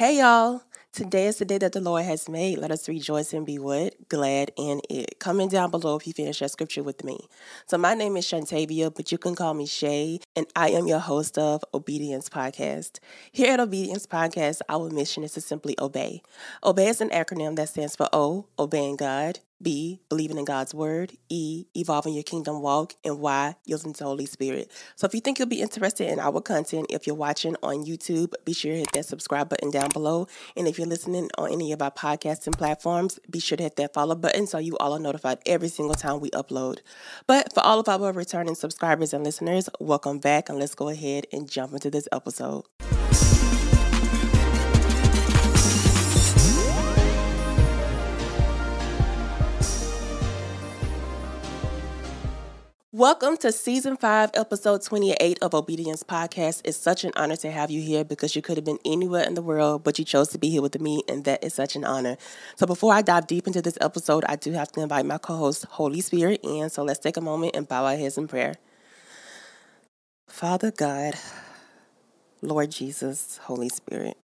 Hey y'all. Today is the day that the Lord has made. Let us rejoice and be what? Glad in it. Comment down below if you finish that scripture with me. So my name is Shantavia, but you can call me Shay, and I am your host of Obedience Podcast. Here at Obedience Podcast, our mission is to simply obey. Obey is an acronym that stands for O, obeying God, B, believing in God's word. E, evolving your kingdom walk. And Y, yielding to Holy Spirit. So if you think you'll be interested in our content, if you're watching on YouTube, be sure to hit that subscribe button down below. And if you're listening on any of our podcasting platforms, be sure to hit that follow button so you all are notified every single time we upload. But for all of our returning subscribers and listeners, welcome back and let's go ahead and jump into this episode. Welcome to season five, episode 28 of Obedience Podcast. It's such an honor to have you here because you could have been anywhere in the world, but you chose to be here with me, and that is such an honor. So, before I dive deep into this episode, I do have to invite my co host, Holy Spirit, in. So, let's take a moment and bow our heads in prayer. Father God, Lord Jesus, Holy Spirit,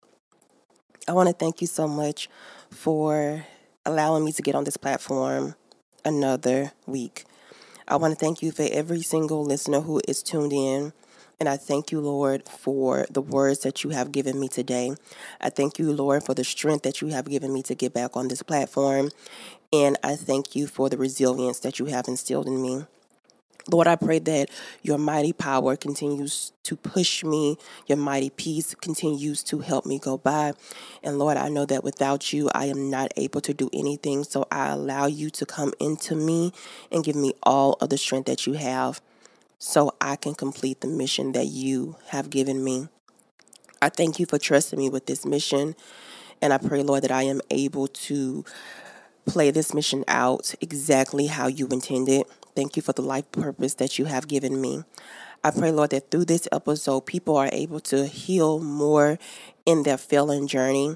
I want to thank you so much for allowing me to get on this platform another week. I want to thank you for every single listener who is tuned in. And I thank you, Lord, for the words that you have given me today. I thank you, Lord, for the strength that you have given me to get back on this platform. And I thank you for the resilience that you have instilled in me. Lord, I pray that your mighty power continues to push me, your mighty peace continues to help me go by. And Lord, I know that without you, I am not able to do anything. So I allow you to come into me and give me all of the strength that you have so I can complete the mission that you have given me. I thank you for trusting me with this mission. And I pray, Lord, that I am able to play this mission out exactly how you intended. Thank you for the life purpose that you have given me. I pray, Lord, that through this episode, people are able to heal more in their failing journey.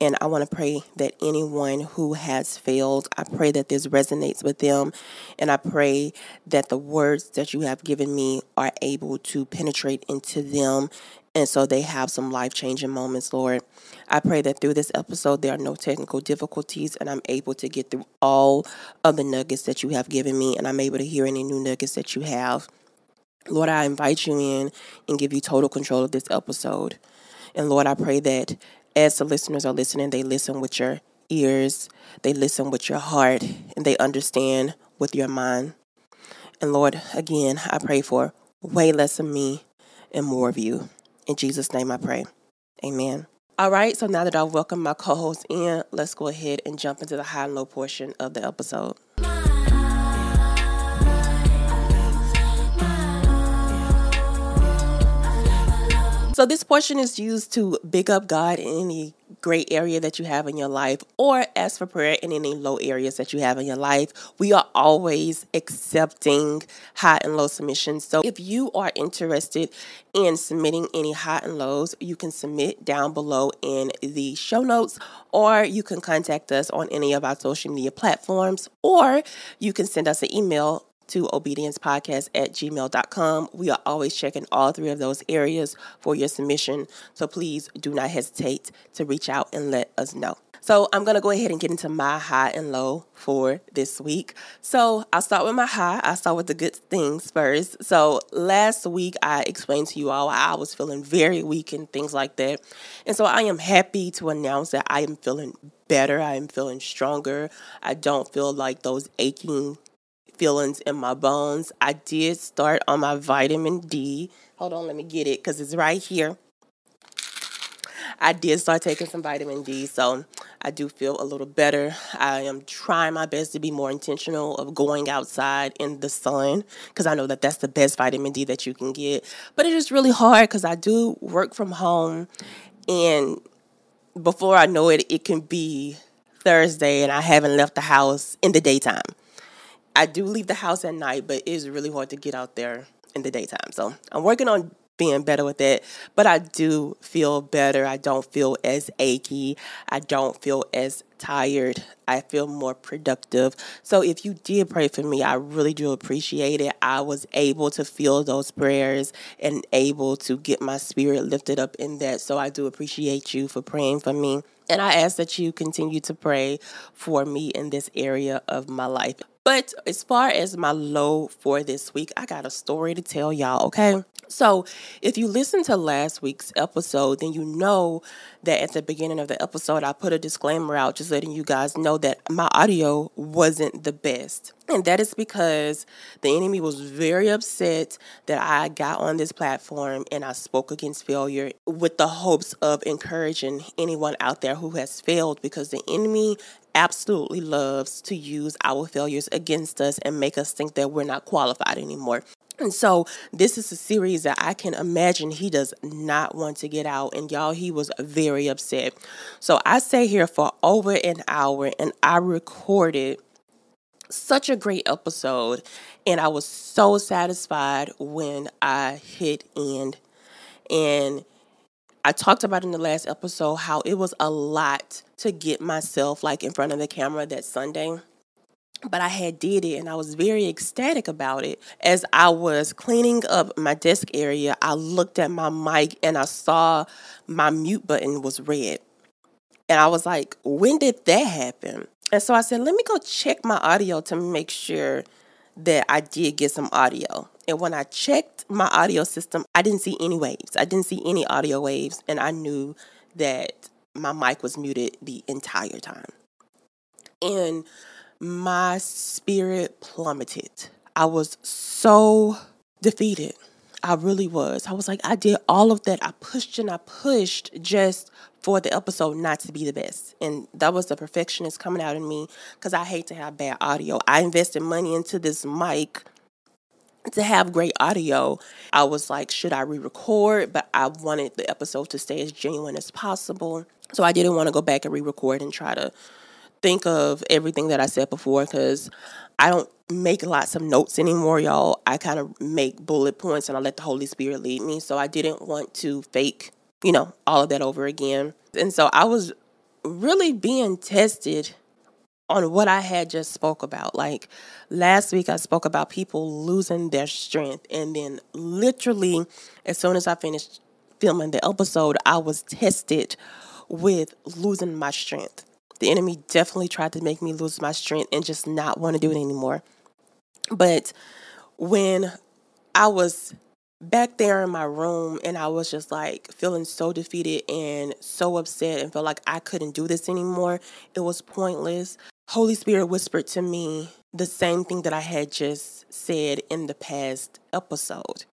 And I want to pray that anyone who has failed, I pray that this resonates with them. And I pray that the words that you have given me are able to penetrate into them and so they have some life changing moments, Lord. I pray that through this episode, there are no technical difficulties and I'm able to get through all of the nuggets that you have given me and I'm able to hear any new nuggets that you have. Lord, I invite you in and give you total control of this episode. And Lord, I pray that as the listeners are listening, they listen with your ears, they listen with your heart, and they understand with your mind. And Lord, again, I pray for way less of me and more of you. In Jesus' name I pray. Amen. All right, so now that I've welcomed my co host in, let's go ahead and jump into the high and low portion of the episode. So, this portion is used to big up God in any great area that you have in your life or ask for prayer in any low areas that you have in your life. We are always accepting high and low submissions. So, if you are interested in submitting any high and lows, you can submit down below in the show notes or you can contact us on any of our social media platforms or you can send us an email to obediencepodcast at gmail.com. We are always checking all three of those areas for your submission. So please do not hesitate to reach out and let us know. So I'm going to go ahead and get into my high and low for this week. So I'll start with my high. I'll start with the good things first. So last week I explained to you all I was feeling very weak and things like that. And so I am happy to announce that I am feeling better. I am feeling stronger. I don't feel like those aching feelings in my bones. I did start on my vitamin D. Hold on, let me get it because it's right here. I did start taking some vitamin D, so I do feel a little better. I am trying my best to be more intentional of going outside in the sun because I know that that's the best vitamin D that you can get. But it is really hard because I do work from home, and before I know it, it can be Thursday and I haven't left the house in the daytime. I do leave the house at night, but it is really hard to get out there in the daytime. So I'm working on being better with it. But I do feel better. I don't feel as achy. I don't feel as tired. I feel more productive. So if you did pray for me, I really do appreciate it. I was able to feel those prayers and able to get my spirit lifted up in that. So I do appreciate you for praying for me. And I ask that you continue to pray for me in this area of my life. But as far as my low for this week, I got a story to tell y'all, okay? So, if you listen to last week's episode, then you know that at the beginning of the episode, I put a disclaimer out just letting you guys know that my audio wasn't the best. And that is because the enemy was very upset that I got on this platform and I spoke against failure with the hopes of encouraging anyone out there who has failed because the enemy absolutely loves to use our failures against us and make us think that we're not qualified anymore. And so this is a series that I can imagine he does not want to get out. And y'all, he was very upset. So I stayed here for over an hour and I recorded such a great episode. And I was so satisfied when I hit end. And I talked about in the last episode how it was a lot to get myself like in front of the camera that Sunday but I had did it and I was very ecstatic about it. As I was cleaning up my desk area, I looked at my mic and I saw my mute button was red. And I was like, when did that happen? And so I said, let me go check my audio to make sure that I did get some audio. And when I checked my audio system, I didn't see any waves. I didn't see any audio waves. And I knew that my mic was muted the entire time. And my spirit plummeted. I was so defeated. I really was. I was like, I did all of that. I pushed and I pushed just for the episode not to be the best. And that was the perfectionist coming out in me because I hate to have bad audio. I invested money into this mic to have great audio. I was like, should I re record? But I wanted the episode to stay as genuine as possible. So I didn't want to go back and re record and try to think of everything that I said before because I don't make lots of notes anymore, y'all. I kind of make bullet points and I let the Holy Spirit lead me. So I didn't want to fake, you know, all of that over again. And so I was really being tested on what I had just spoke about. Like last week I spoke about people losing their strength and then literally as soon as I finished filming the episode, I was tested with losing my strength. The enemy definitely tried to make me lose my strength and just not want to do it anymore. But when I was back there in my room and I was just like feeling so defeated and so upset and felt like I couldn't do this anymore, it was pointless. Holy Spirit whispered to me the same thing that I had just said in the past episode.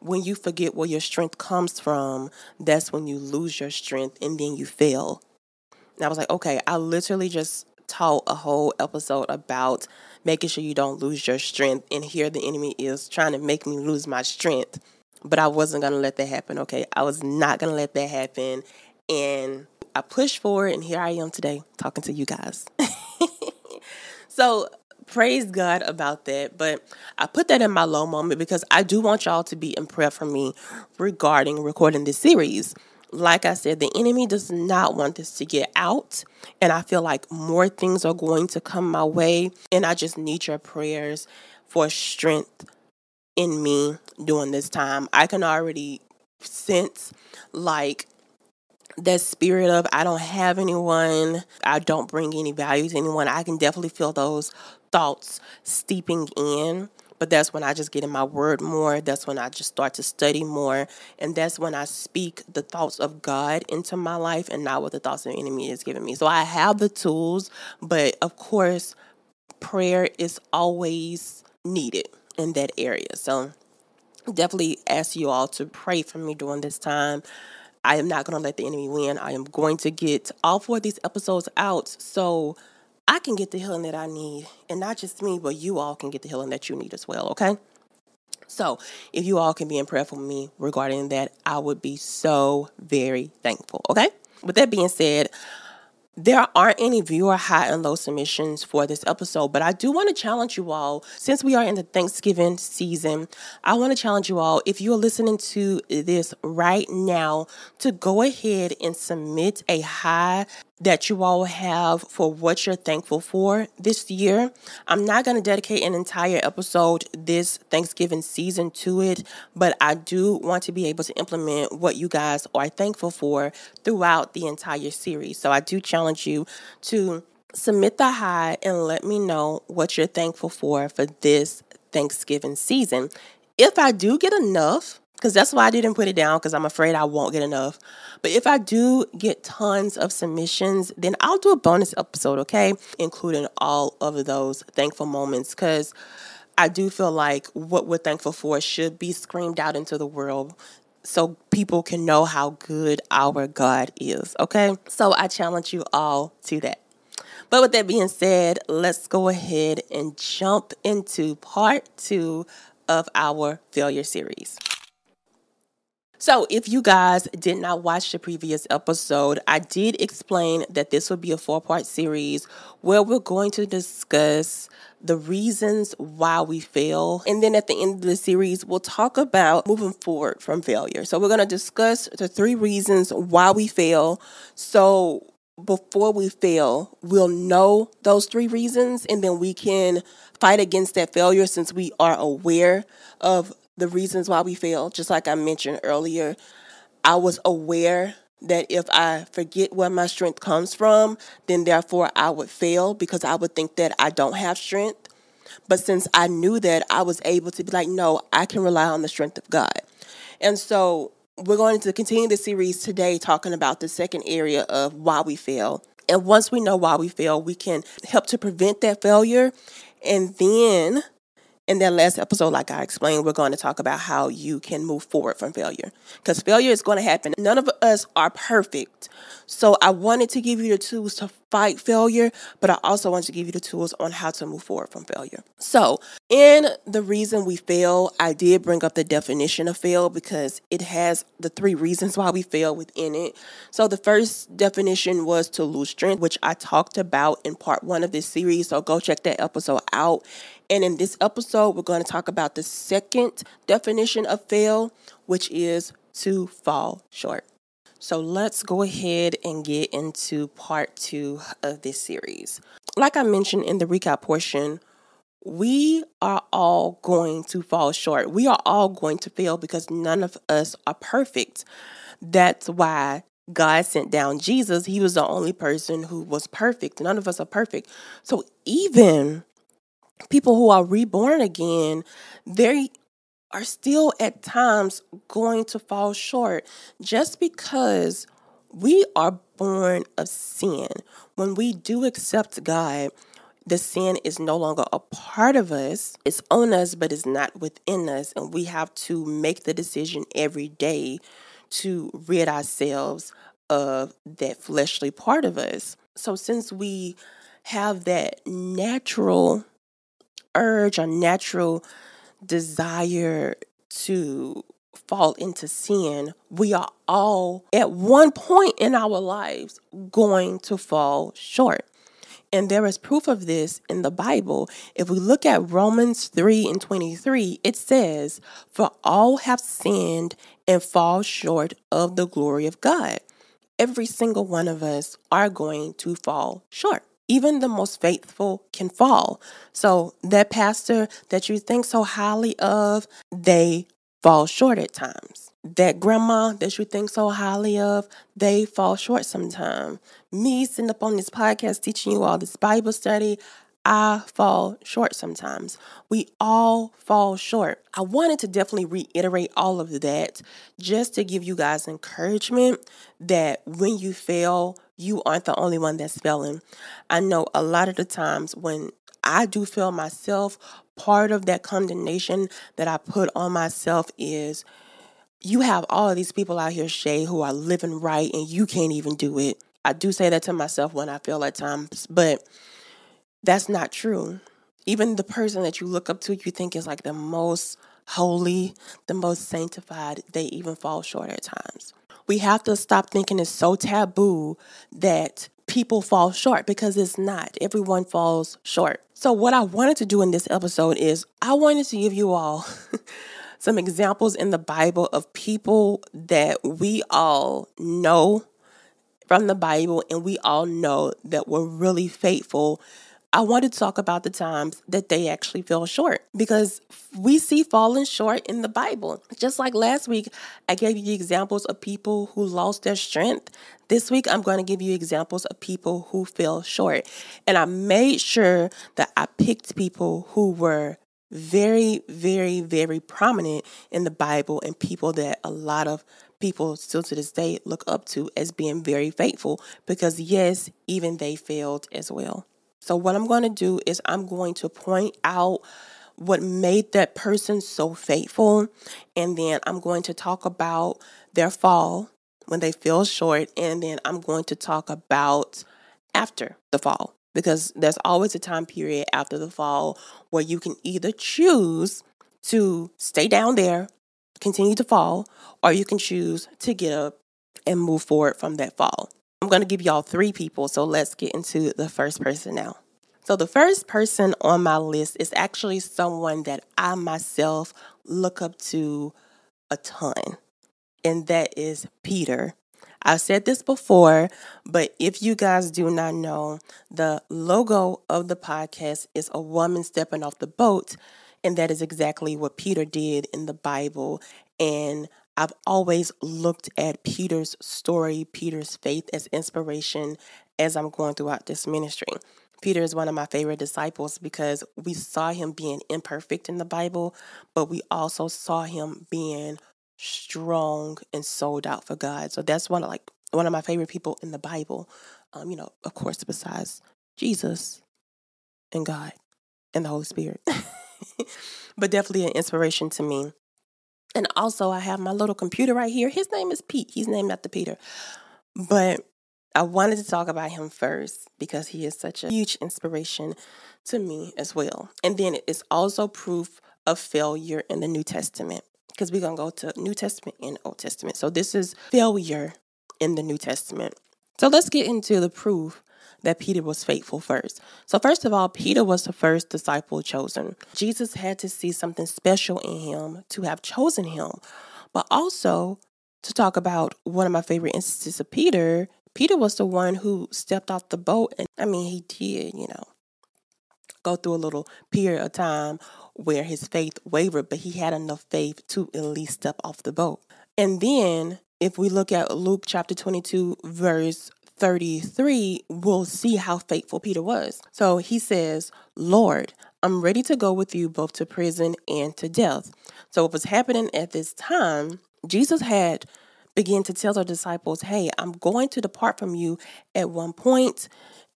When you forget where your strength comes from, that's when you lose your strength and then you fail. And I was like, okay, I literally just taught a whole episode about making sure you don't lose your strength. And here the enemy is trying to make me lose my strength. But I wasn't going to let that happen. Okay. I was not going to let that happen. And I pushed forward, and here I am today talking to you guys. so praise God about that. But I put that in my low moment because I do want y'all to be in prayer for me regarding recording this series like I said, the enemy does not want this to get out. And I feel like more things are going to come my way. And I just need your prayers for strength in me during this time. I can already sense like that spirit of I don't have anyone, I don't bring any value to anyone. I can definitely feel those thoughts steeping in. But that's when I just get in my word more. That's when I just start to study more. And that's when I speak the thoughts of God into my life and not what the thoughts of the enemy is giving me. So I have the tools, but of course, prayer is always needed in that area. So definitely ask you all to pray for me during this time. I am not going to let the enemy win. I am going to get all four of these episodes out. So I can get the healing that I need. And not just me, but you all can get the healing that you need as well, okay? So, if you all can be in prayer for me regarding that, I would be so very thankful, okay? With that being said, There aren't any viewer high and low submissions for this episode, but I do want to challenge you all, since we are in the Thanksgiving season, I want to challenge you all, if you're listening to this right now, to go ahead and submit a high that you all have for what you're thankful for this year. I'm not going to dedicate an entire episode this Thanksgiving season to it, but I do want to be able to implement what you guys are thankful for throughout the entire series. So I do challenge you to submit the high and let me know what you're thankful for for this Thanksgiving season. If I do get enough, because that's why I didn't put it down because I'm afraid I won't get enough. But if I do get tons of submissions, then I'll do a bonus episode, okay? Including all of those thankful moments because I do feel like what we're thankful for should be screamed out into the world so people can know how good our God is, okay? So I challenge you all to that. But with that being said, let's go ahead and jump into part two of our failure series. So, if you guys did not watch the previous episode, I did explain that this would be a four part series where we're going to discuss the reasons why we fail. And then at the end of the series, we'll talk about moving forward from failure. So, we're going to discuss the three reasons why we fail. So, before we fail, we'll know those three reasons and then we can fight against that failure since we are aware of the reasons why we fail. Just like I mentioned earlier, I was aware that if I forget where my strength comes from, then therefore I would fail because I would think that I don't have strength. But since I knew that, I was able to be like, no, I can rely on the strength of God. And so we're going to continue the series today talking about the second area of why we fail. And once we know why we fail, we can help to prevent that failure. And then in that last episode, like I explained, we're going to talk about how you can move forward from failure because failure is going to happen. None of us are perfect. So I wanted to give you the tools to fight failure, but I also wanted to give you the tools on how to move forward from failure. So, in the reason we fail, I did bring up the definition of fail because it has the three reasons why we fail within it. So, the first definition was to lose strength, which I talked about in part one of this series. So, go check that episode out. And in this episode, we're going to talk about the second definition of fail, which is to fall short. So let's go ahead and get into part two of this series. Like I mentioned in the recap portion, we are all going to fall short. We are all going to fail because none of us are perfect. That's why God sent down Jesus. He was the only person who was perfect. None of us are perfect. So even people who are reborn again, they are still at times going to fall short just because we are born of sin. When we do accept God, the sin is no longer a part of us. It's on us, but it's not within us. And we have to make the decision every day to rid ourselves of that fleshly part of us. So, since we have that natural urge our natural desire to fall into sin, we are all at one point in our lives going to fall short. And there is proof of this in the Bible. If we look at Romans 3 and 23, it says, For all have sinned and fall short of the glory of God. Every single one of us are going to fall short even the most faithful can fall. So, that pastor that you think so highly of, they fall short at times. That grandma that you think so highly of, they fall short sometimes. Me sitting up on this podcast teaching you all this Bible study, I fall short sometimes. We all fall short. I wanted to definitely reiterate all of that just to give you guys encouragement that when you fail, you aren't the only one that's failing. I know a lot of the times when I do fail myself, part of that condemnation that I put on myself is you have all of these people out here, Shay, who are living right and you can't even do it. I do say that to myself when I feel at times, but that's not true. Even the person that you look up to, you think is like the most holy, the most sanctified, they even fall short at times. We have to stop thinking it's so taboo that people fall short because it's not. Everyone falls short. So, what I wanted to do in this episode is I wanted to give you all some examples in the Bible of people that we all know from the Bible and we all know that were really faithful I want to talk about the times that they actually fell short because we see falling short in the Bible. Just like last week, I gave you examples of people who lost their strength. This week, I'm going to give you examples of people who fell short. And I made sure that I picked people who were very, very, very prominent in the Bible and people that a lot of people still to this day look up to as being very faithful because, yes, even they failed as well. So, what I'm going to do is I'm going to point out what made that person so faithful. And then I'm going to talk about their fall when they fell short. And then I'm going to talk about after the fall because there's always a time period after the fall where you can either choose to stay down there, continue to fall, or you can choose to get up and move forward from that fall. I'm going to give y'all three people, so let's get into the first person now. So, the first person on my list is actually someone that I myself look up to a ton, and that is Peter. I've said this before, but if you guys do not know, the logo of the podcast is a woman stepping off the boat, and that is exactly what Peter did in the Bible. And I've always looked at Peter's story, Peter's faith as inspiration as I'm going throughout this ministry. Peter is one of my favorite disciples because we saw him being imperfect in the Bible, but we also saw him being strong and sold out for God. So that's one of like one of my favorite people in the Bible. Um, you know, of course, besides Jesus and God and the Holy Spirit. but definitely an inspiration to me. And also, I have my little computer right here. His name is Pete. He's named after Peter. But I wanted to talk about him first because he is such a huge inspiration to me as well. And then it's also proof of failure in the New Testament because we're going to go to New Testament and Old Testament. So this is failure in the New Testament. So let's get into the proof that Peter was faithful first. So, first of all, Peter was the first disciple chosen. Jesus had to see something special in him to have chosen him. But also, to talk about one of my favorite instances of Peter, Peter was the one who stepped off the boat. And I mean, he did, you know, go through a little period of time where his faith wavered, but he had enough faith to at least step off the boat. And then, if we look at Luke chapter 22, verse 33, we'll see how faithful Peter was. So he says, Lord, I'm ready to go with you both to prison and to death. So, what was happening at this time, Jesus had began to tell the disciples, Hey, I'm going to depart from you at one point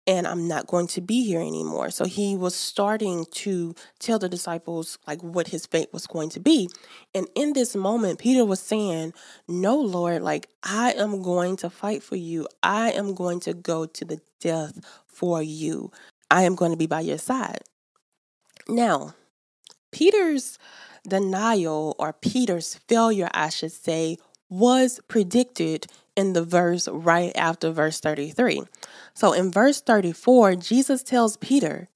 and I'm not going to be here anymore. So he was starting to tell the disciples like what his fate was going to be. And in this moment, Peter was saying, No, Lord, like I am going to fight for you. I am going to go to the death for you. I am going to be by your side. Now, Peter's denial or Peter's failure, I should say, was predicted in the verse right after verse 33. So in verse 34, Jesus tells Peter,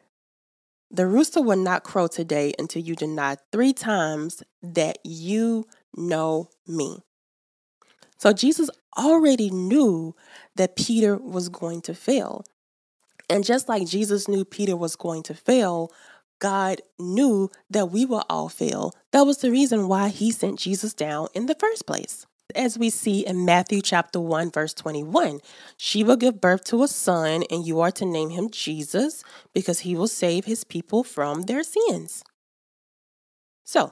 The rooster will not crow today until you deny three times that you know me. So Jesus already knew that Peter was going to fail. And just like Jesus knew Peter was going to fail, God knew that we will all fail. That was the reason why he sent Jesus down in the first place as we see in Matthew chapter 1 verse 21. She will give birth to a son and you are to name him Jesus because he will save his people from their sins. So,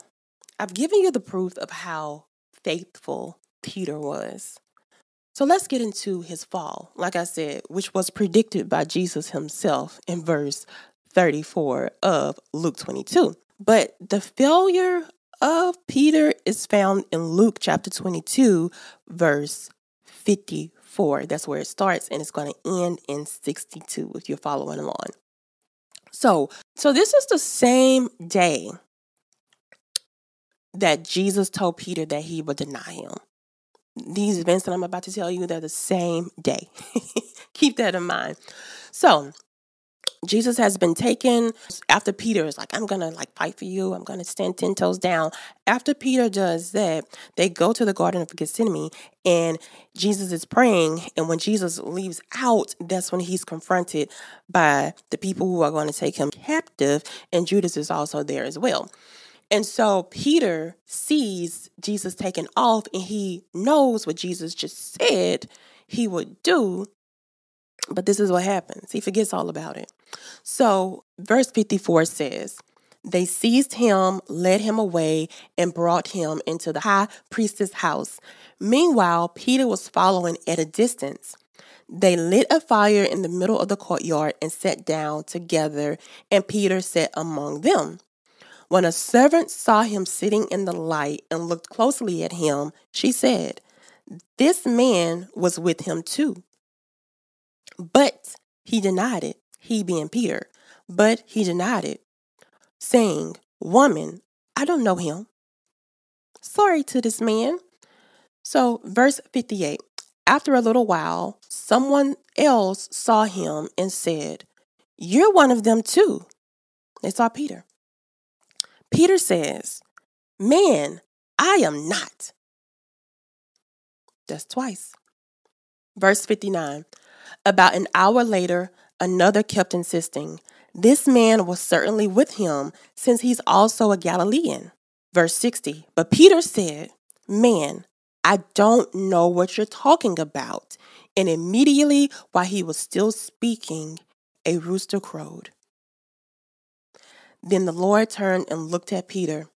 I've given you the proof of how faithful Peter was. So let's get into his fall, like I said, which was predicted by Jesus himself in verse 34 of Luke 22. But the failure of Peter is found in Luke chapter 22, verse 54. That's where it starts, and it's going to end in 62 if you're following along. So, so this is the same day that Jesus told Peter that he would deny him. These events that I'm about to tell you, they're the same day. keep that in mind. So, Jesus has been taken after Peter is like, I'm going to like fight for you. I'm going to stand 10 toes down. After Peter does that, they go to the Garden of Gethsemane and Jesus is praying. And when Jesus leaves out, that's when he's confronted by the people who are going to take him captive. And Judas is also there as well. And so Peter sees Jesus taken off and he knows what Jesus just said he would do. But this is what happens. He forgets all about it. So, verse 54 says, They seized him, led him away, and brought him into the high priestess house. Meanwhile, Peter was following at a distance. They lit a fire in the middle of the courtyard and sat down together, and Peter sat among them. When a servant saw him sitting in the light and looked closely at him, she said, This man was with him too. But he denied it, he being Peter. But he denied it, saying, Woman, I don't know him. Sorry to this man. So, verse 58 After a little while, someone else saw him and said, You're one of them too. They saw Peter. Peter says, Man, I am not. That's twice. Verse 59 About an hour later, another kept insisting, This man was certainly with him, since he's also a Galilean. Verse 60 But Peter said, Man, I don't know what you're talking about. And immediately, while he was still speaking, a rooster crowed. Then the Lord turned and looked at Peter.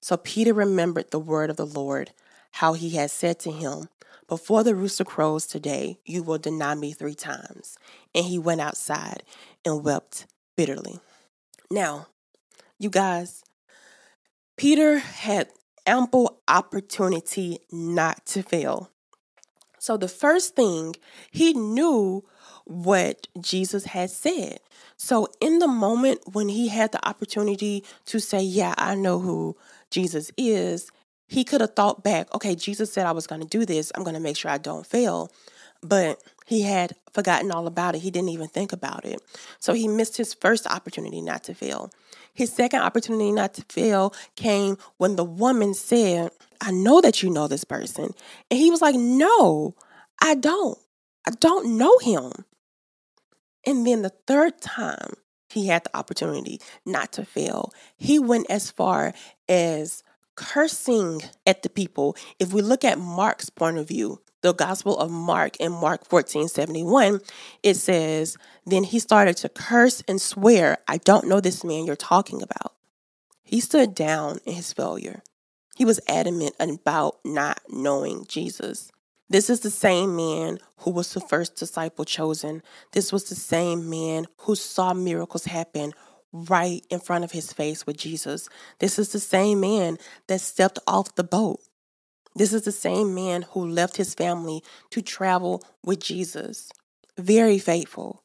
So Peter remembered the word of the Lord, how he had said to him, Before the rooster crows today, you will deny me three times. And he went outside and wept bitterly. Now, you guys, Peter had ample opportunity not to fail. So the first thing, he knew what Jesus had said. So, in the moment when he had the opportunity to say, Yeah, I know who Jesus is, he could have thought back, okay, Jesus said I was going to do this. I'm going to make sure I don't fail. But he had forgotten all about it. He didn't even think about it. So he missed his first opportunity not to fail. His second opportunity not to fail came when the woman said, I know that you know this person. And he was like, No, I don't. I don't know him. And then the third time he had the opportunity not to fail, he went as far as cursing at the people. If we look at Mark's point of view, the Gospel of Mark in Mark 14 71, it says, Then he started to curse and swear, I don't know this man you're talking about. He stood down in his failure. He was adamant about not knowing Jesus. This is the same man who was the first disciple chosen. This was the same man who saw miracles happen right in front of his face with Jesus. This is the same man that stepped off the boat. This is the same man who left his family to travel with Jesus. Very faithful.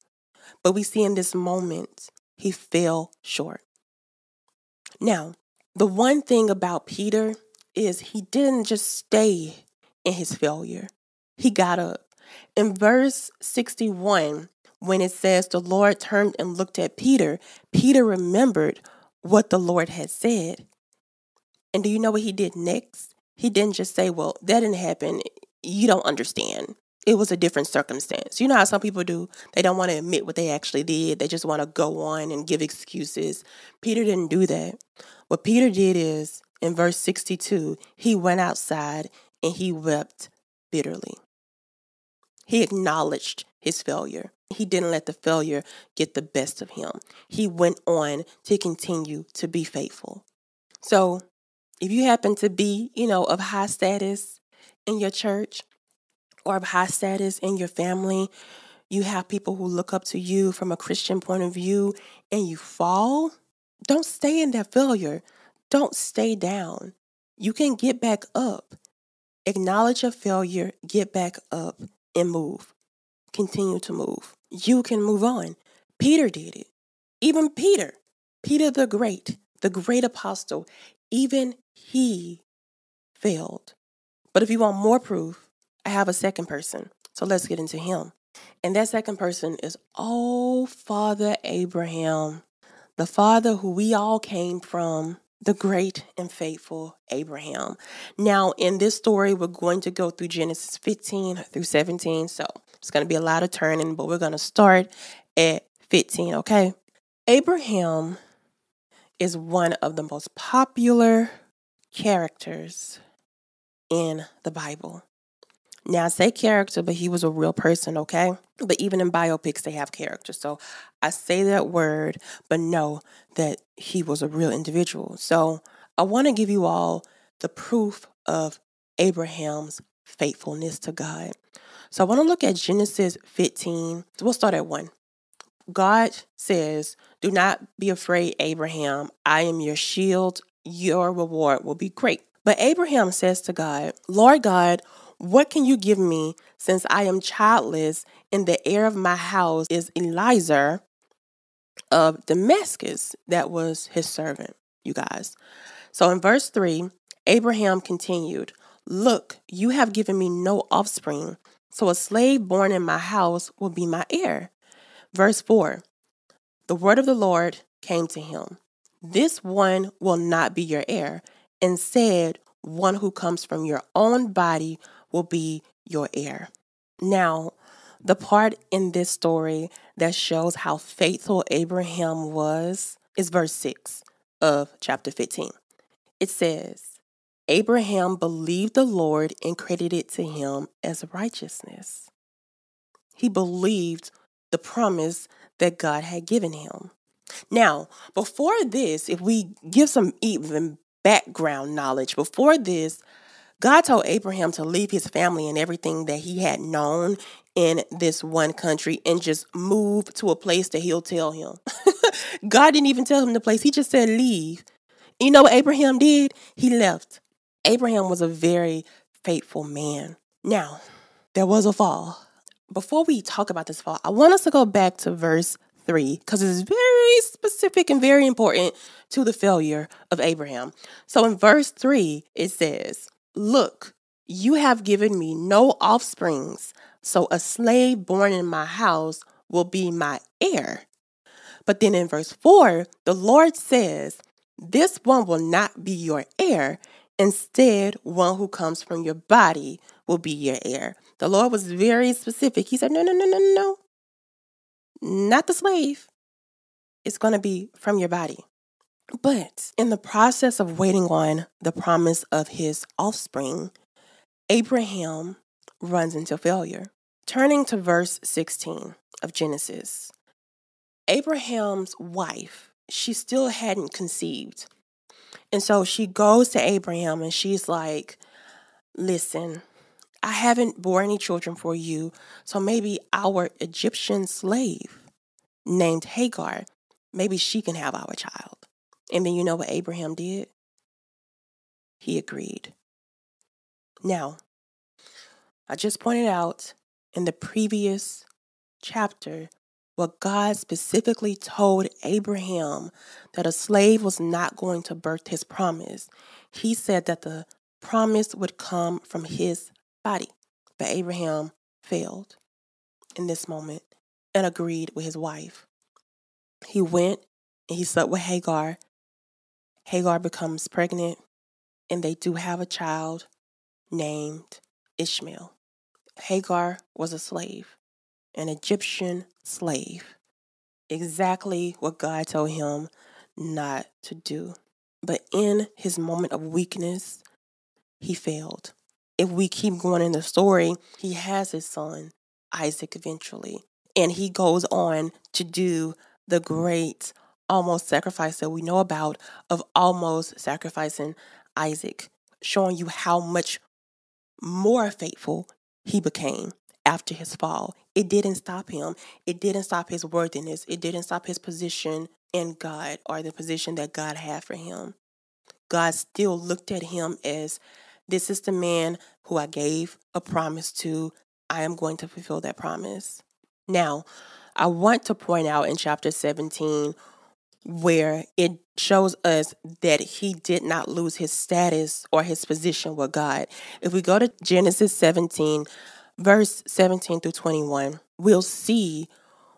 But we see in this moment, he fell short. Now, the one thing about Peter is he didn't just stay in his failure he got up. In verse 61, when it says the Lord turned and looked at Peter, Peter remembered what the Lord had said. And do you know what he did next? He didn't just say, Well, that didn't happen. You don't understand. It was a different circumstance. You know how some people do? They don't want to admit what they actually did, they just want to go on and give excuses. Peter didn't do that. What Peter did is, in verse 62, he went outside and he wept bitterly. He acknowledged his failure. He didn't let the failure get the best of him. He went on to continue to be faithful. So, if you happen to be, you know, of high status in your church or of high status in your family, you have people who look up to you from a Christian point of view and you fall, don't stay in that failure. Don't stay down. You can get back up. Acknowledge your failure, get back up, and move. Continue to move. You can move on. Peter did it. Even Peter, Peter the Great, the great apostle, even he failed. But if you want more proof, I have a second person. So let's get into him. And that second person is, oh, Father Abraham, the father who we all came from, the great and faithful Abraham. Now, in this story, we're going to go through Genesis 15 through 17. So it's going to be a lot of turning, but we're going to start at 15, okay? Abraham is one of the most popular characters in the Bible. Now, I say character, but he was a real person, okay? But even in biopics, they have character. So I say that word, but know that he was a real individual. So I want to give you all the proof of Abraham's faithfulness to God. So I want to look at Genesis 15. We'll start at 1. God says, Do not be afraid, Abraham. I am your shield. Your reward will be great. But Abraham says to God, Lord God, what can you give me since I am childless and the heir of my house is Eliezer of Damascus? That was his servant, you guys. So in verse 3, Abraham continued, Look, you have given me no offspring, so a slave born in my house will be my heir. Verse 4 The word of the Lord came to him This one will not be your heir. Instead, one who comes from your own body will be your heir. Now, the part in this story that shows how faithful Abraham was is verse 6 of chapter 15. It says, Abraham believed the Lord and credited it to him as righteousness. He believed the promise that God had given him. Now, before this, if we give some even background knowledge, before this, God told Abraham to leave his family and everything that he had known in this one country and just move to a place that he'll tell him. God didn't even tell him the place, he just said, Leave. You know what Abraham did? He left. Abraham was a very faithful man. Now, there was a fall. Before we talk about this fall, I want us to go back to verse 3 because it's very specific and very important to the failure of Abraham. So in verse 3, it says, Look, you have given me no offsprings, so a slave born in my house will be my heir. But then in verse 4, the Lord says, This one will not be your heir. Instead, one who comes from your body will be your heir. The Lord was very specific. He said, No, no, no, no, no. Not the slave. It's going to be from your body. But in the process of waiting on the promise of his offspring, Abraham runs into failure. Turning to verse 16 of Genesis, Abraham's wife, she still hadn't conceived. And so she goes to Abraham and she's like, Listen, I haven't bore any children for you, so maybe our Egyptian slave named Hagar, maybe she can have our child. And then you know what Abraham did? He agreed. Now, I just pointed out in the previous chapter what God specifically told Abraham that a slave was not going to birth his promise. He said that the promise would come from his body. But Abraham failed in this moment and agreed with his wife. He went and he slept with Hagar Hagar becomes pregnant, and they do have a child named Ishmael. Hagar was a slave, an Egyptian slave. Exactly what God told him not to do. But in his moment of weakness, he failed. If we keep going in the story, he has his son, Isaac, eventually. And he goes on to do the great almost sacrifice that we know about of almost sacrificing Isaac, showing you how much more faithful he became after his fall. It didn't stop him. It didn't stop his worthiness. It didn't stop his position in God or the position that God had for him. God still looked at him as this is the man who I gave a promise to. I am going to fulfill that promise. Now, I want to point out in chapter 17 where it shows us that he did not lose his status or his position with God. If we go to Genesis 17, verse 17 through 21, we'll see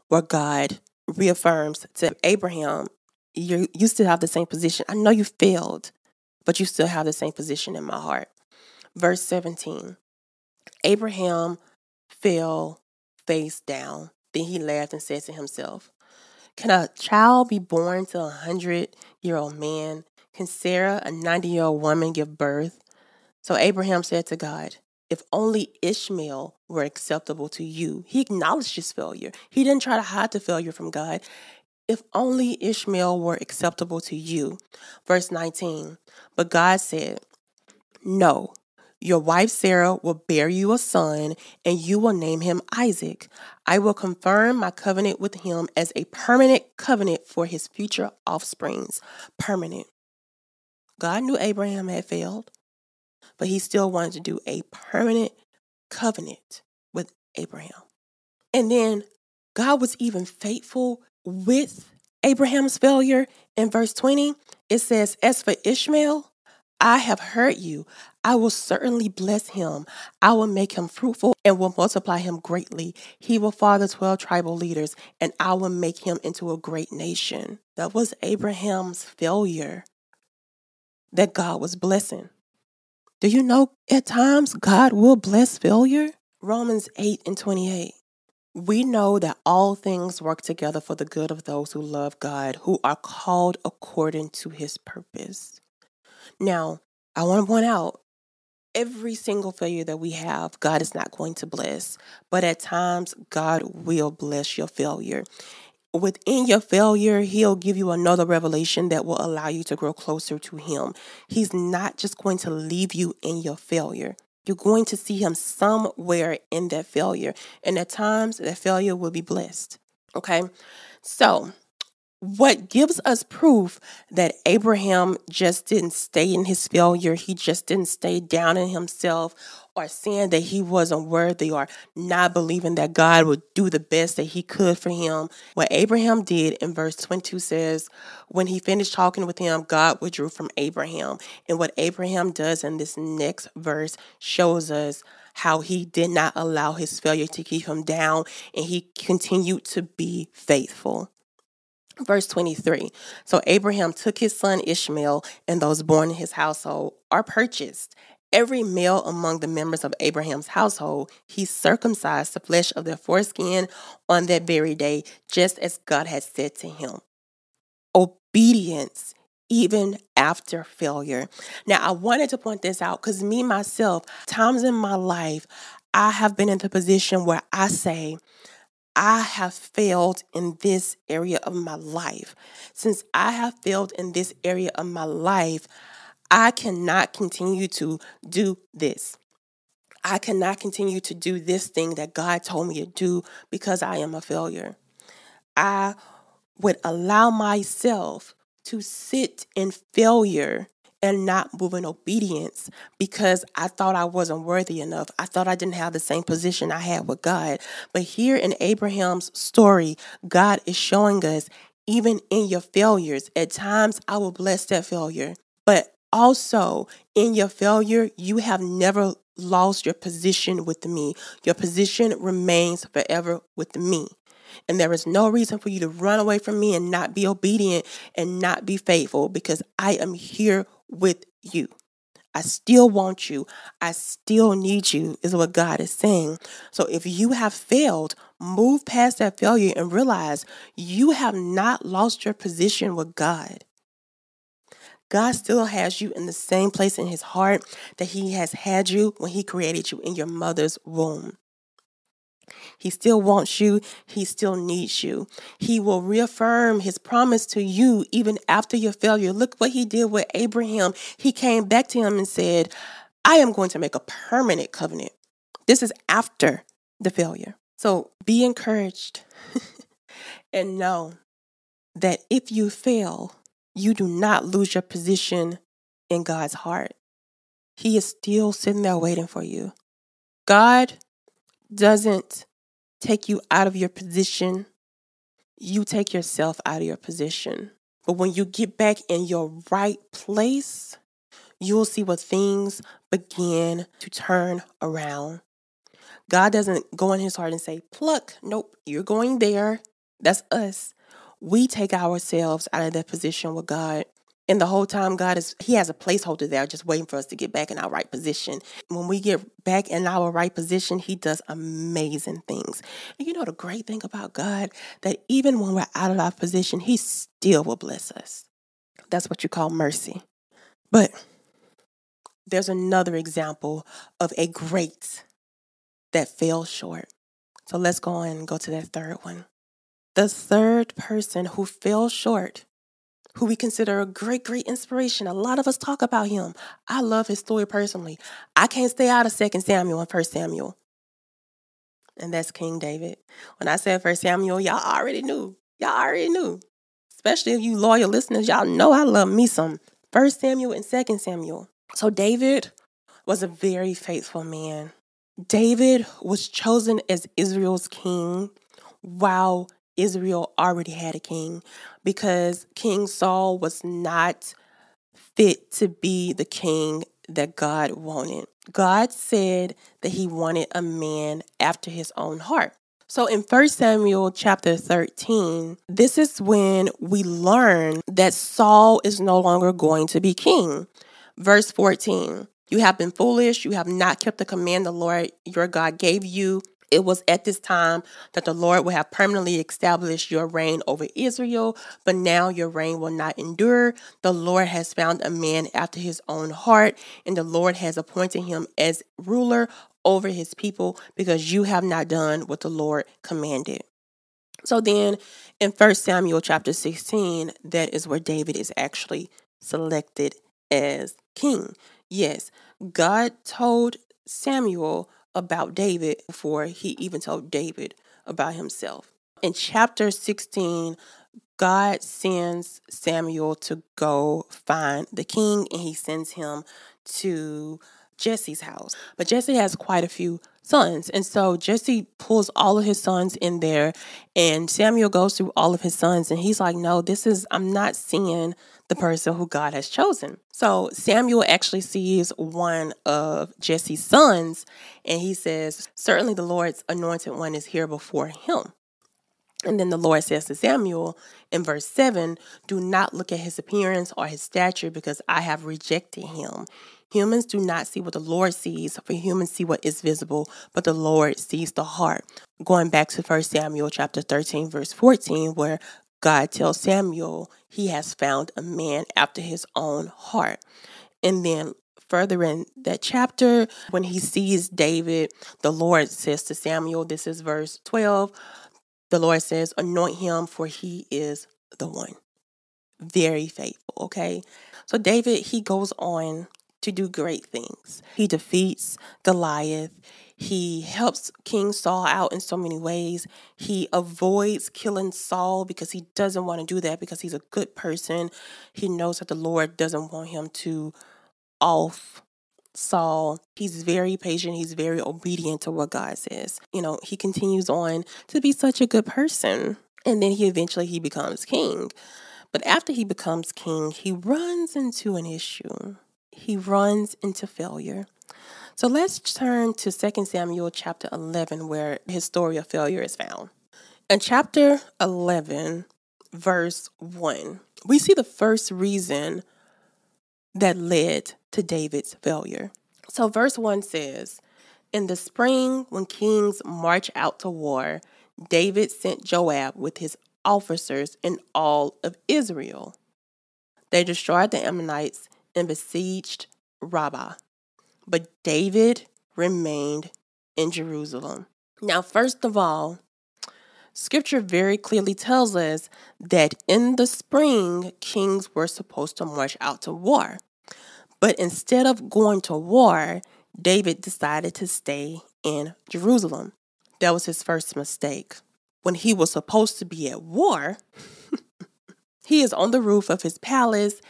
where God reaffirms to Abraham, you you still have the same position. I know you failed, but you still have the same position in my heart. Verse 17 Abraham fell face down. Then he laughed and said to himself, Can a child be born to a hundred year old man? Can Sarah, a 90 year old woman, give birth? So Abraham said to God, If only Ishmael were acceptable to you. He acknowledged his failure. He didn't try to hide the failure from God. If only Ishmael were acceptable to you. Verse 19. But God said, No, your wife Sarah will bear you a son, and you will name him Isaac. I will confirm my covenant with him as a permanent covenant for his future offsprings. Permanent. God knew Abraham had failed, but he still wanted to do a permanent covenant with Abraham. And then God was even faithful with Abraham's failure. In verse 20, it says, As for Ishmael, I have heard you. I will certainly bless him. I will make him fruitful and will multiply him greatly. He will father 12 tribal leaders, and I will make him into a great nation. That was Abraham's failure that God was blessing. Do you know at times God will bless failure? Romans 8 and 28. We know that all things work together for the good of those who love God, who are called according to his purpose. Now, I want to point out every single failure that we have, God is not going to bless. But at times, God will bless your failure. Within your failure, He'll give you another revelation that will allow you to grow closer to Him. He's not just going to leave you in your failure. You're going to see Him somewhere in that failure. And at times, that failure will be blessed. Okay? So, what gives us proof that Abraham just didn't stay in his failure, he just didn't stay down in himself or saying that he wasn't worthy or not believing that God would do the best that he could for him. What Abraham did in verse 22 says, when he finished talking with him, God withdrew from Abraham. And what Abraham does in this next verse shows us how he did not allow his failure to keep him down and he continued to be faithful. Verse 23 So Abraham took his son Ishmael and those born in his household are purchased. Every male among the members of Abraham's household, he circumcised the flesh of their foreskin on that very day, just as God had said to him. Obedience even after failure. Now, I wanted to point this out because me, myself, times in my life, I have been in the position where I say, I have failed in this area of my life. Since I have failed in this area of my life, I cannot continue to do this. I cannot continue to do this thing that God told me to do because I am a failure. I would allow myself to sit in failure and not move in obedience because I thought I wasn't worthy enough. I thought I didn't have the same position I had with God. But here in Abraham's story, God is showing us even in your failures, at times I will bless that failure. But also in your failure, you have never lost your position with me. Your position remains forever with me. And there is no reason for you to run away from me and not be obedient and not be faithful because I am here with you. I still want you. I still need you, is what God is saying. So if you have failed, move past that failure and realize you have not lost your position with God. God still has you in the same place in his heart that he has had you when he created you in your mother's womb. He still wants you. He still needs you. He will reaffirm his promise to you even after your failure. Look what he did with Abraham. He came back to him and said, I am going to make a permanent covenant. This is after the failure. So be encouraged and know that if you fail, you do not lose your position in God's heart. He is still sitting there waiting for you. God doesn't take you out of your position, you take yourself out of your position. But when you get back in your right place, you will see where things begin to turn around. God doesn't go in his heart and say, pluck. Nope, you're going there. That's us. We take ourselves out of that position with God. And the whole time, God is, He has a placeholder there just waiting for us to get back in our right position. When we get back in our right position, He does amazing things. And you know, the great thing about God, that even when we're out of our position, He still will bless us. That's what you call mercy. But there's another example of a great that fell short. So let's go and go to that third one. The third person who fell short, who we consider a great, great inspiration. A lot of us talk about him. I love his story personally. I can't stay out of Second Samuel and First Samuel. And that's King David. When I said First Samuel, y'all already knew. Y'all already knew. Especially if you loyal listeners, y'all know I love me some First Samuel and Second Samuel. So David was a very faithful man. David was chosen as Israel's king while Israel already had a king because King Saul was not fit to be the king that God wanted. God said that he wanted a man after his own heart. So in 1 Samuel chapter 13, this is when we learn that Saul is no longer going to be king. Verse 14 You have been foolish, you have not kept the command the Lord your God gave you. It was at this time that the Lord would have permanently established your reign over Israel, but now your reign will not endure. The Lord has found a man after his own heart, and the Lord has appointed him as ruler over his people because you have not done what the Lord commanded. So then in 1 Samuel chapter 16, that is where David is actually selected as king. Yes, God told Samuel about David before he even told David about himself. In chapter 16, God sends Samuel to go find the king and he sends him to Jesse's house. But Jesse has quite a few sons. And so Jesse pulls all of his sons in there and Samuel goes through all of his sons and he's like, No, this is, I'm not seeing the person who God has chosen. So Samuel actually sees one of Jesse's sons and he says, Certainly the Lord's anointed one is here before him. And then the Lord says to Samuel in verse 7 Do not look at his appearance or his stature because I have rejected him. Humans do not see what the Lord sees, for humans see what is visible, but the Lord sees the heart. Going back to 1 Samuel chapter 13, verse 14, where God tells Samuel he has found a man after his own heart. And then further in that chapter, when he sees David, the Lord says to Samuel, this is verse 12, the Lord says, anoint him for he is the one. Very faithful, okay? So David, he goes on to do great things. He defeats Goliath. He helps King Saul out in so many ways. He avoids killing Saul because he doesn't want to do that because he's a good person. He knows that the Lord doesn't want him to off Saul. He's very patient. He's very obedient to what God says. You know, he continues on to be such a good person. And then he eventually he becomes king. But after he becomes king, he runs into an issue. He runs into failure. So let's turn to 2 Samuel chapter 11, where his story of failure is found. In chapter 11, verse 1, we see the first reason that led to David's failure. So, verse 1 says, In the spring, when kings march out to war, David sent Joab with his officers and all of Israel. They destroyed the Ammonites and besieged Rabbah. But David remained in Jerusalem. Now, first of all, scripture very clearly tells us that in the spring, kings were supposed to march out to war. But instead of going to war, David decided to stay in Jerusalem. That was his first mistake. When he was supposed to be at war, he is on the roof of his palace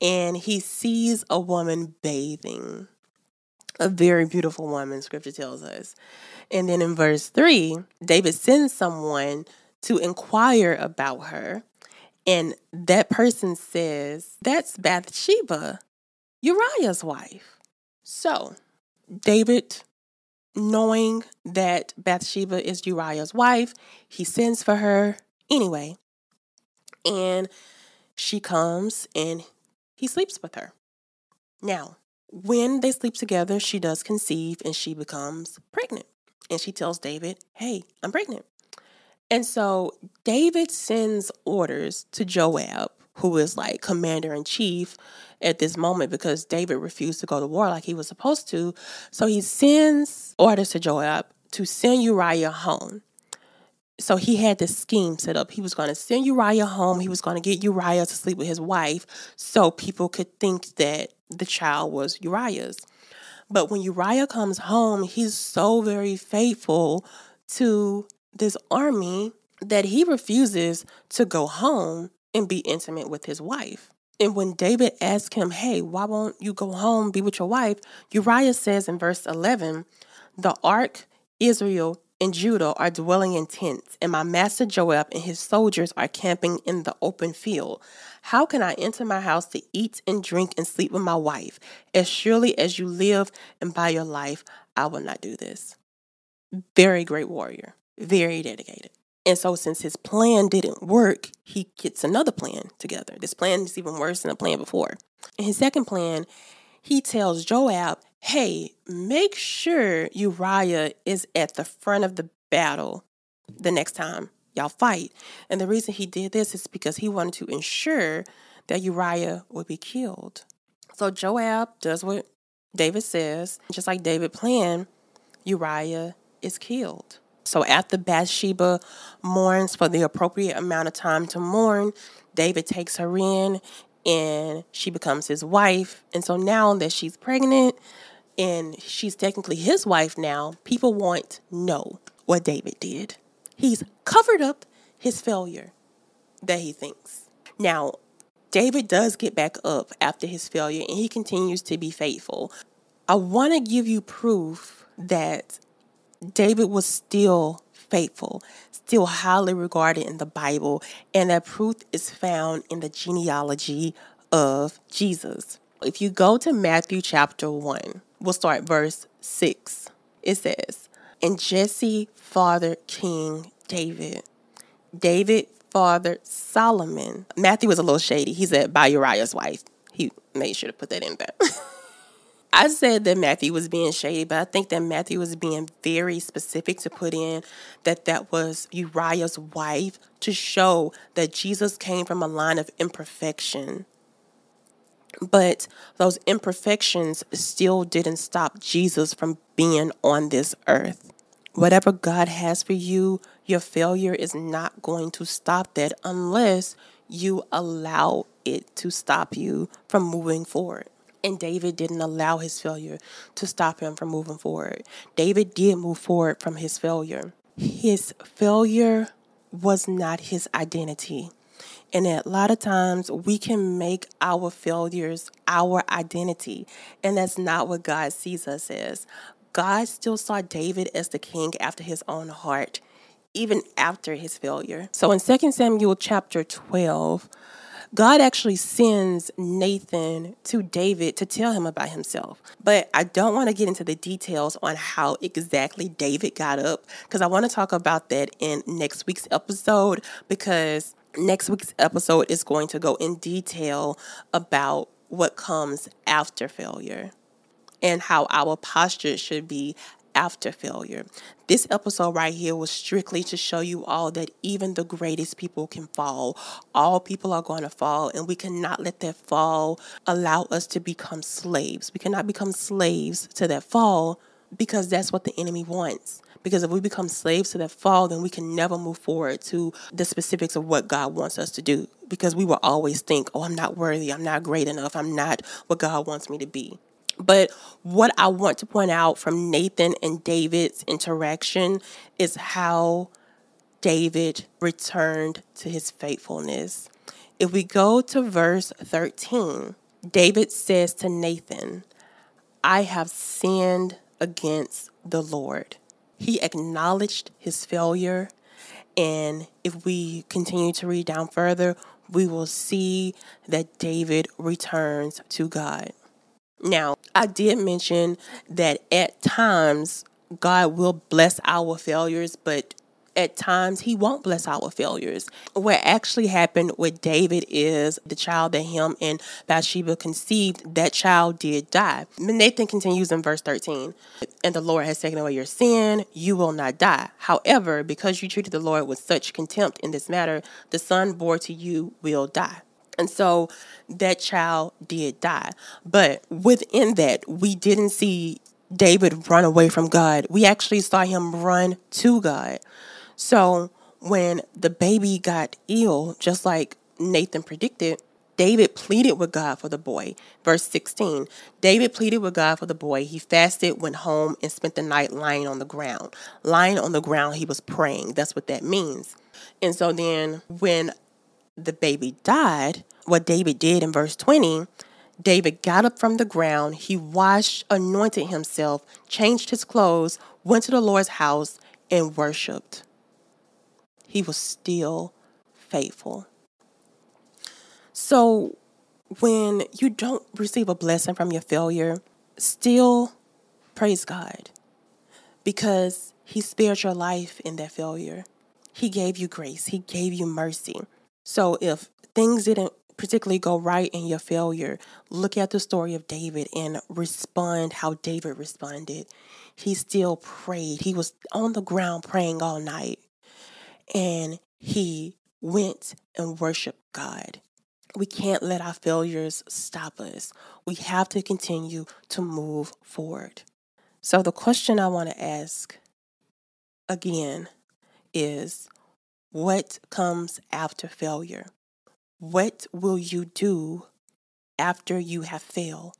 and he sees a woman bathing a very beautiful woman, scripture tells us. And then in verse 3, David sends someone to inquire about her. And that person says, That's Bathsheba, Uriah's wife. So David knowing that Bathsheba is Uriah's wife, he sends for her anyway. And she comes and he sleeps with her. Now, when they sleep together, she does conceive and she becomes pregnant. And she tells David, Hey, I'm pregnant. And so David sends orders to Joab, who is like commander in chief at this moment because David refused to go to war like he was supposed to. So he sends orders to Joab to send Uriah home. So he had this scheme set up. He was going to send Uriah home. He was going to get Uriah to sleep with his wife so people could think that the child was Uriah's. But when Uriah comes home, he's so very faithful to this army that he refuses to go home and be intimate with his wife. And when David asks him, Hey, why won't you go home, be with your wife? Uriah says in verse 11, The ark, Israel, and Judah are dwelling in tents, and my master Joab and his soldiers are camping in the open field. How can I enter my house to eat and drink and sleep with my wife? As surely as you live and by your life, I will not do this. Very great warrior, very dedicated. And so, since his plan didn't work, he gets another plan together. This plan is even worse than the plan before. And his second plan, he tells Joab, hey, make sure Uriah is at the front of the battle the next time y'all fight. And the reason he did this is because he wanted to ensure that Uriah would be killed. So Joab does what David says. Just like David planned, Uriah is killed. So after Bathsheba mourns for the appropriate amount of time to mourn, David takes her in and she becomes his wife. And so now that she's pregnant and she's technically his wife now, people want to know what David did. He's covered up his failure that he thinks. Now, David does get back up after his failure and he continues to be faithful. I want to give you proof that David was still faithful, still highly regarded in the Bible, and that proof is found in the genealogy of Jesus. If you go to Matthew chapter 1, we'll start verse 6. It says, And Jesse fathered King David. David fathered Solomon. Matthew was a little shady. He said by Uriah's wife. He made sure to put that in there. I said that Matthew was being shady, but I think that Matthew was being very specific to put in that that was Uriah's wife to show that Jesus came from a line of imperfection. But those imperfections still didn't stop Jesus from being on this earth. Whatever God has for you, your failure is not going to stop that unless you allow it to stop you from moving forward. And David didn't allow his failure to stop him from moving forward. David did move forward from his failure. His failure was not his identity. And a lot of times we can make our failures our identity. And that's not what God sees us as. God still saw David as the king after his own heart, even after his failure. So in 2 Samuel chapter 12, God actually sends Nathan to David to tell him about himself. But I don't want to get into the details on how exactly David got up because I want to talk about that in next week's episode because next week's episode is going to go in detail about what comes after failure and how our posture should be after failure. This episode right here was strictly to show you all that even the greatest people can fall. All people are going to fall, and we cannot let that fall allow us to become slaves. We cannot become slaves to that fall because that's what the enemy wants. Because if we become slaves to that fall, then we can never move forward to the specifics of what God wants us to do. Because we will always think, oh, I'm not worthy, I'm not great enough, I'm not what God wants me to be. But what I want to point out from Nathan and David's interaction is how David returned to his faithfulness. If we go to verse 13, David says to Nathan, I have sinned against the Lord. He acknowledged his failure. And if we continue to read down further, we will see that David returns to God. Now, I did mention that at times God will bless our failures, but at times he won't bless our failures. What actually happened with David is the child that him and Bathsheba conceived, that child did die. Nathan continues in verse 13, and the Lord has taken away your sin, you will not die. However, because you treated the Lord with such contempt in this matter, the son born to you will die. And so that child did die. But within that, we didn't see David run away from God. We actually saw him run to God. So when the baby got ill, just like Nathan predicted, David pleaded with God for the boy. Verse 16 David pleaded with God for the boy. He fasted, went home, and spent the night lying on the ground. Lying on the ground, he was praying. That's what that means. And so then when the baby died, what David did in verse 20, David got up from the ground. He washed, anointed himself, changed his clothes, went to the Lord's house, and worshiped he was still faithful. So when you don't receive a blessing from your failure, still praise God because he spared your life in that failure. He gave you grace, he gave you mercy. So if things didn't particularly go right in your failure, look at the story of David and respond how David responded. He still prayed. He was on the ground praying all night and he went and worshiped God. We can't let our failures stop us. We have to continue to move forward. So, the question I want to ask again is what comes after failure? What will you do after you have failed?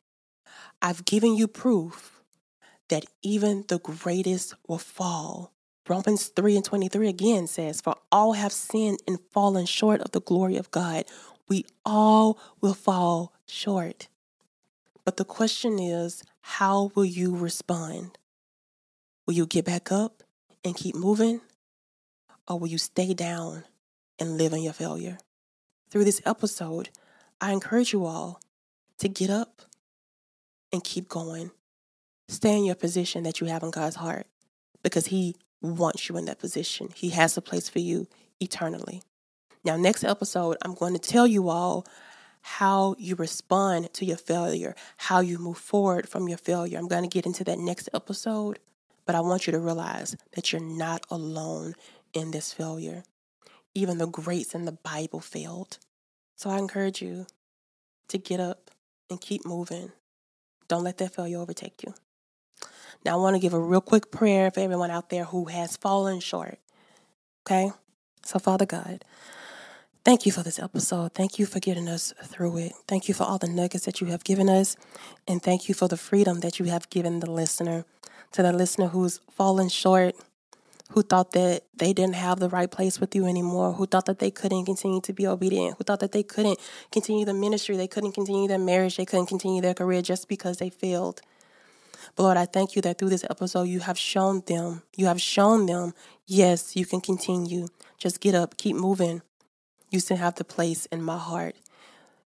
I've given you proof that even the greatest will fall Romans 3 and 23 again says, For all have sinned and fallen short of the glory of God. We all will fall short. But the question is, how will you respond? Will you get back up and keep moving? Or will you stay down and live in your failure? Through this episode, I encourage you all to get up and keep going. Stay in your position that you have in God's heart because He wants you in that position. He has a place for you eternally. Now, next episode, I'm going to tell you all how you respond to your failure, how you move forward from your failure. I'm going to get into that next episode, but I want you to realize that you're not alone in this failure. Even the greats in the Bible failed. So I encourage you to get up and keep moving. Don't let that failure overtake you. Now, I want to give a real quick prayer for everyone out there who has fallen short. Okay? So, Father God, thank you for this episode. Thank you for getting us through it. Thank you for all the nuggets that you have given us. And thank you for the freedom that you have given the listener. To the listener who's fallen short, who thought that they didn't have the right place with you anymore, who thought that they couldn't continue to be obedient, who thought that they couldn't continue the ministry, they couldn't continue their marriage, they couldn't continue their career just because they failed. But Lord, I thank you that through this episode, you have shown them, you have shown them, yes, you can continue. Just get up, keep moving. You still have the place in my heart.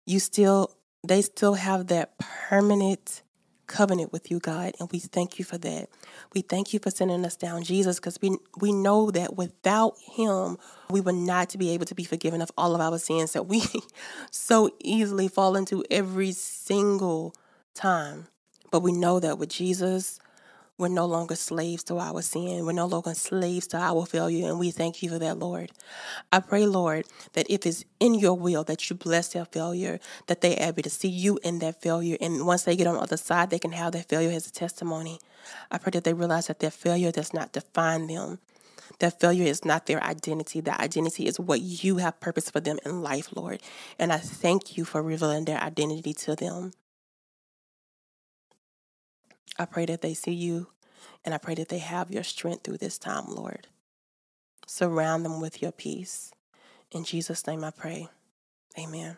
You still, they still have that permanent covenant with you, God, and we thank you for that. We thank you for sending us down Jesus because we we know that without him, we would not be able to be forgiven of all of our sins that we so easily fall into every single time. But we know that with Jesus, we're no longer slaves to our sin. We're no longer slaves to our failure. And we thank you for that, Lord. I pray, Lord, that if it's in your will that you bless their failure, that they are able to see you in that failure. And once they get on the other side, they can have that failure as a testimony. I pray that they realize that their failure does not define them. That failure is not their identity. Their identity is what you have purpose for them in life, Lord. And I thank you for revealing their identity to them. I pray that they see you and I pray that they have your strength through this time, Lord. Surround them with your peace. In Jesus' name I pray. Amen.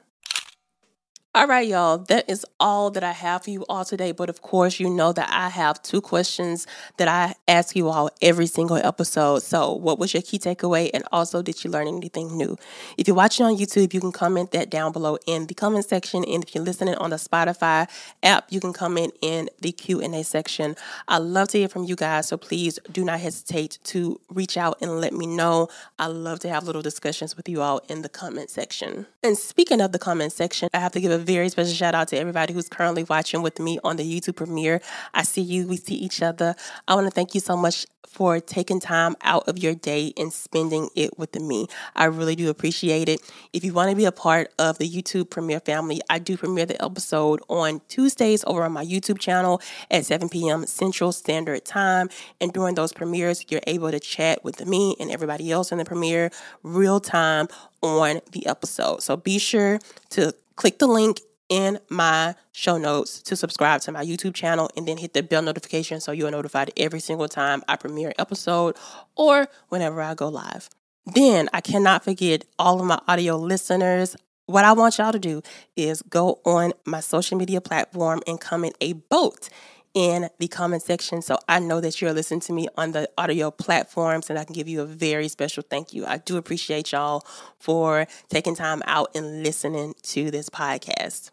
All right, y'all. That is all that I have for you all today. But of course, you know that I have two questions that I ask you all every single episode. So, what was your key takeaway? And also, did you learn anything new? If you're watching on YouTube, you can comment that down below in the comment section. And if you're listening on the Spotify app, you can comment in the Q&A section. I love to hear from you guys. So please do not hesitate to reach out and let me know. I love to have little discussions with you all in the comment section. And speaking of the comment section, I have to give a very special shout out to everybody who's currently watching with me on the YouTube premiere. I see you, we see each other. I want to thank you so much for taking time out of your day and spending it with me. I really do appreciate it. If you want to be a part of the YouTube premiere family, I do premiere the episode on Tuesdays over on my YouTube channel at 7 p.m. Central Standard Time. And during those premieres, you're able to chat with me and everybody else in the premiere real time on the episode. So be sure to click the link in my show notes to subscribe to my YouTube channel and then hit the bell notification so you're notified every single time I premiere an episode or whenever I go live. Then I cannot forget all of my audio listeners. What I want y'all to do is go on my social media platform and comment a vote in the comment section so I know that you're listening to me on the audio platforms and I can give you a very special thank you. I do appreciate y'all for taking time out and listening to this podcast.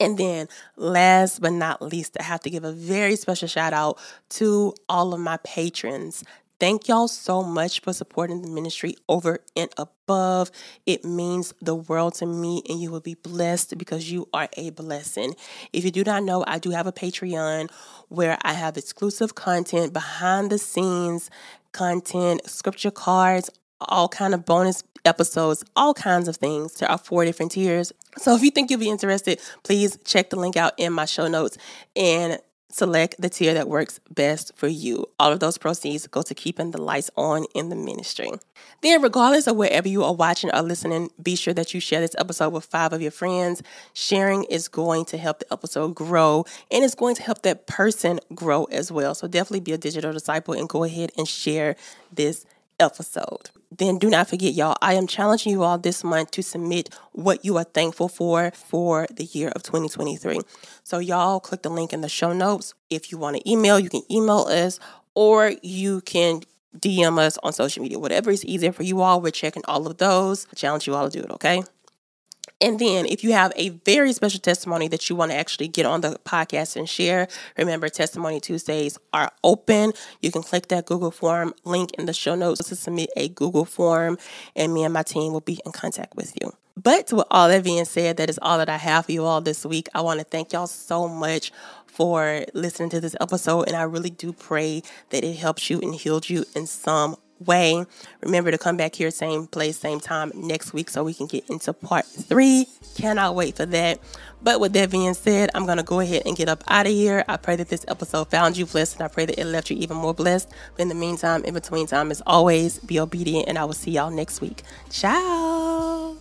And then, last but not least, I have to give a very special shout out to all of my patrons. Thank y'all so much for supporting the ministry over and above. It means the world to me, and you will be blessed because you are a blessing. If you do not know, I do have a Patreon where I have exclusive content, behind the scenes content, scripture cards, all kind of bonus episodes, all kinds of things. There are four different tiers. So if you think you'll be interested, please check the link out in my show notes and Select the tier that works best for you. All of those proceeds go to keeping the lights on in the ministry. Then, regardless of wherever you are watching or listening, be sure that you share this episode with five of your friends. Sharing is going to help the episode grow and it's going to help that person grow as well. So, definitely be a digital disciple and go ahead and share this episode. Then do not forget, y'all, I am challenging you all this month to submit what you are thankful for for the year of 2023. So, y'all, click the link in the show notes. If you want to email, you can email us or you can DM us on social media. Whatever is easier for you all, we're checking all of those. I challenge you all to do it, okay? And then, if you have a very special testimony that you want to actually get on the podcast and share, remember Testimony Tuesdays are open. You can click that Google form link in the show notes to submit a Google form, and me and my team will be in contact with you. But with all that being said, that is all that I have for you all this week. I want to thank y'all so much for listening to this episode, and I really do pray that it helps you and healed you in some way. Remember to come back here, same place, same time next week so we can get into part three. Cannot wait for that. But with that being said, I'm going to go ahead and get up out of here. I pray that this episode found you blessed and I pray that it left you even more blessed. But in the meantime, in between time, as always, be obedient and I will see y'all next week. Ciao.